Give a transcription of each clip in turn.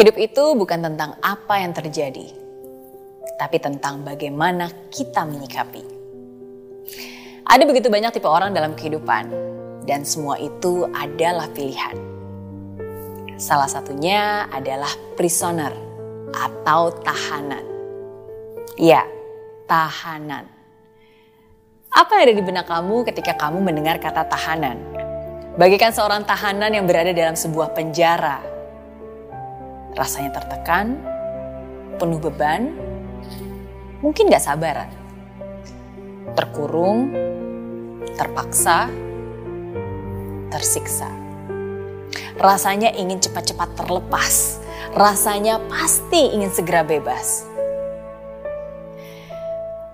Hidup itu bukan tentang apa yang terjadi, tapi tentang bagaimana kita menyikapi. Ada begitu banyak tipe orang dalam kehidupan, dan semua itu adalah pilihan. Salah satunya adalah prisoner atau tahanan. Ya, tahanan. Apa yang ada di benak kamu ketika kamu mendengar kata tahanan? Bagikan seorang tahanan yang berada dalam sebuah penjara. Rasanya tertekan, penuh beban, mungkin gak sabaran. Terkurung, terpaksa, tersiksa. Rasanya ingin cepat-cepat terlepas. Rasanya pasti ingin segera bebas.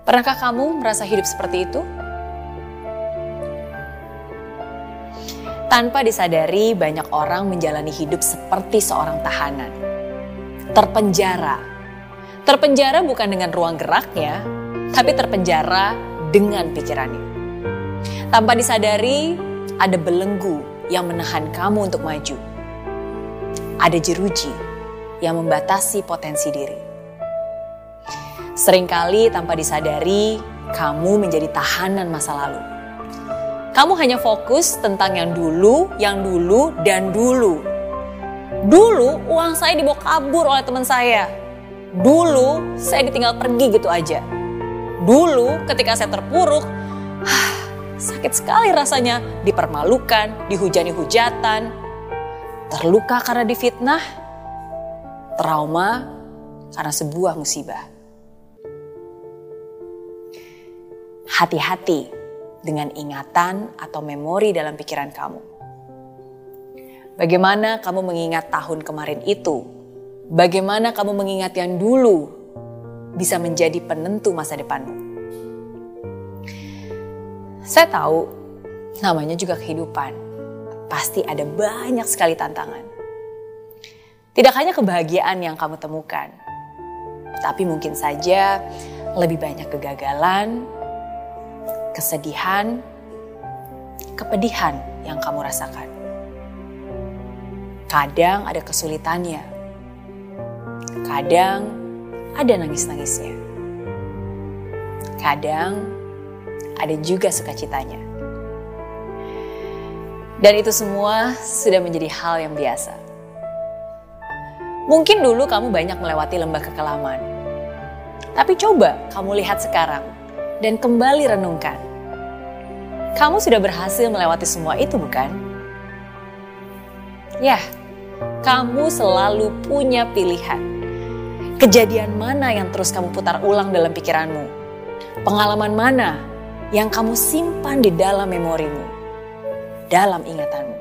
Pernahkah kamu merasa hidup seperti itu? Tanpa disadari, banyak orang menjalani hidup seperti seorang tahanan. Terpenjara. Terpenjara bukan dengan ruang geraknya, tapi terpenjara dengan pikirannya. Tanpa disadari, ada belenggu yang menahan kamu untuk maju. Ada jeruji yang membatasi potensi diri. Seringkali tanpa disadari, kamu menjadi tahanan masa lalu. Kamu hanya fokus tentang yang dulu, yang dulu, dan dulu. Dulu uang saya dibawa kabur oleh teman saya. Dulu saya ditinggal pergi gitu aja. Dulu ketika saya terpuruk, sakit sekali rasanya dipermalukan, dihujani hujatan, terluka karena difitnah, trauma karena sebuah musibah. Hati-hati dengan ingatan atau memori dalam pikiran kamu. Bagaimana kamu mengingat tahun kemarin itu? Bagaimana kamu mengingat yang dulu bisa menjadi penentu masa depanmu? Saya tahu namanya juga kehidupan. Pasti ada banyak sekali tantangan. Tidak hanya kebahagiaan yang kamu temukan, tapi mungkin saja lebih banyak kegagalan, kesedihan, kepedihan yang kamu rasakan. Kadang ada kesulitannya, kadang ada nangis-nangisnya, kadang ada juga sukacitanya. Dan itu semua sudah menjadi hal yang biasa. Mungkin dulu kamu banyak melewati lembah kekelaman. Tapi coba kamu lihat sekarang dan kembali renungkan. Kamu sudah berhasil melewati semua itu, bukan? Ya, kamu selalu punya pilihan. Kejadian mana yang terus kamu putar ulang dalam pikiranmu? Pengalaman mana yang kamu simpan di dalam memorimu, dalam ingatanmu?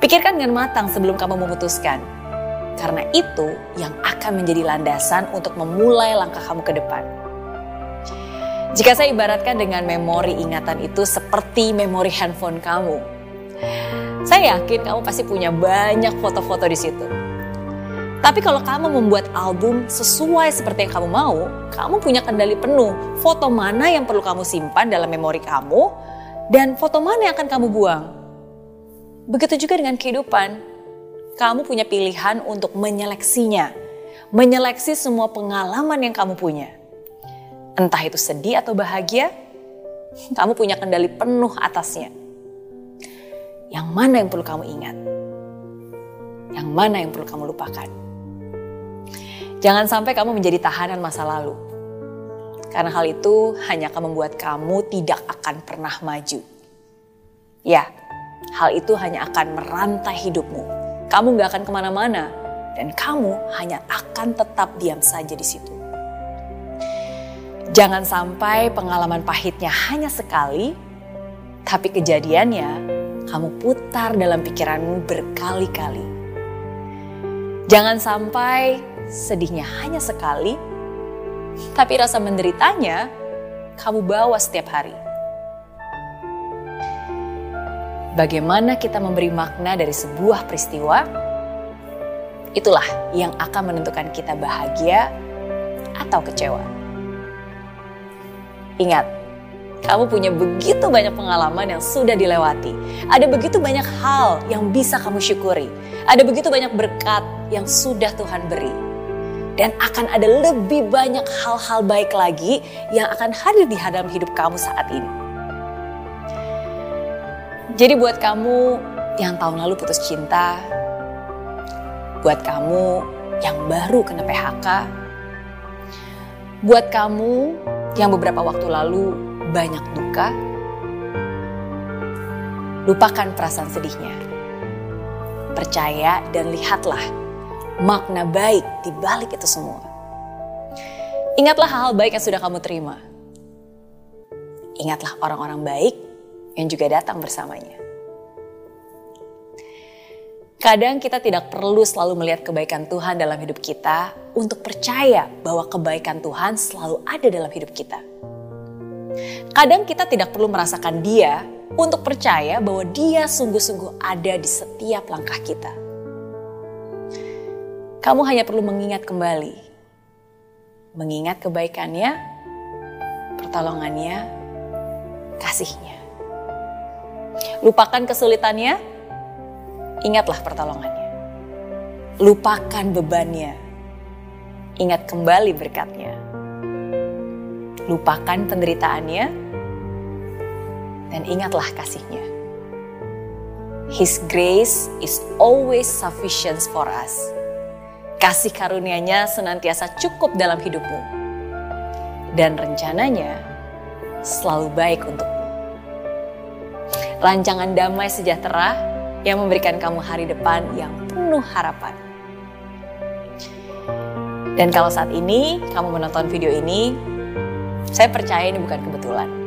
Pikirkan dengan matang sebelum kamu memutuskan, karena itu yang akan menjadi landasan untuk memulai langkah kamu ke depan. Jika saya ibaratkan dengan memori ingatan itu seperti memori handphone kamu, saya yakin kamu pasti punya banyak foto-foto di situ. Tapi kalau kamu membuat album sesuai seperti yang kamu mau, kamu punya kendali penuh foto mana yang perlu kamu simpan dalam memori kamu dan foto mana yang akan kamu buang. Begitu juga dengan kehidupan. Kamu punya pilihan untuk menyeleksinya, menyeleksi semua pengalaman yang kamu punya entah itu sedih atau bahagia, kamu punya kendali penuh atasnya. Yang mana yang perlu kamu ingat? Yang mana yang perlu kamu lupakan? Jangan sampai kamu menjadi tahanan masa lalu. Karena hal itu hanya akan membuat kamu tidak akan pernah maju. Ya, hal itu hanya akan merantai hidupmu. Kamu gak akan ke mana-mana dan kamu hanya akan tetap diam saja di situ. Jangan sampai pengalaman pahitnya hanya sekali, tapi kejadiannya kamu putar dalam pikiranmu berkali-kali. Jangan sampai sedihnya hanya sekali, tapi rasa menderitanya kamu bawa setiap hari. Bagaimana kita memberi makna dari sebuah peristiwa? Itulah yang akan menentukan kita bahagia atau kecewa. Ingat, Kamu punya begitu banyak pengalaman yang sudah dilewati. Ada begitu banyak hal yang bisa kamu syukuri. Ada begitu banyak berkat yang sudah Tuhan beri. Dan akan ada lebih banyak hal-hal baik lagi yang akan hadir di dalam hidup kamu saat ini. Jadi buat kamu yang tahun lalu putus cinta, buat kamu yang baru kena PHK, buat kamu yang beberapa waktu lalu banyak duka, lupakan perasaan sedihnya. Percaya dan lihatlah makna baik di balik itu semua. Ingatlah hal-hal baik yang sudah kamu terima. Ingatlah orang-orang baik yang juga datang bersamanya. Kadang kita tidak perlu selalu melihat kebaikan Tuhan dalam hidup kita untuk percaya bahwa kebaikan Tuhan selalu ada dalam hidup kita. Kadang kita tidak perlu merasakan dia untuk percaya bahwa dia sungguh-sungguh ada di setiap langkah kita. Kamu hanya perlu mengingat kembali. Mengingat kebaikannya, pertolongannya, kasihnya. Lupakan kesulitannya, ingatlah pertolongannya. Lupakan bebannya, ingat kembali berkatnya lupakan penderitaannya, dan ingatlah kasihnya. His grace is always sufficient for us. Kasih karunia-Nya senantiasa cukup dalam hidupmu. Dan rencananya selalu baik untukmu. Rancangan damai sejahtera yang memberikan kamu hari depan yang penuh harapan. Dan kalau saat ini kamu menonton video ini, saya percaya ini bukan kebetulan.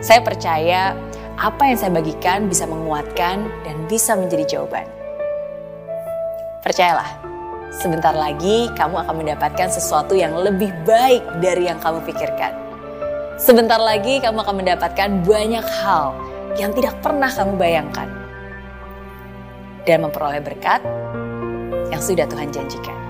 Saya percaya apa yang saya bagikan bisa menguatkan dan bisa menjadi jawaban. Percayalah, sebentar lagi kamu akan mendapatkan sesuatu yang lebih baik dari yang kamu pikirkan. Sebentar lagi kamu akan mendapatkan banyak hal yang tidak pernah kamu bayangkan. Dan memperoleh berkat yang sudah Tuhan janjikan.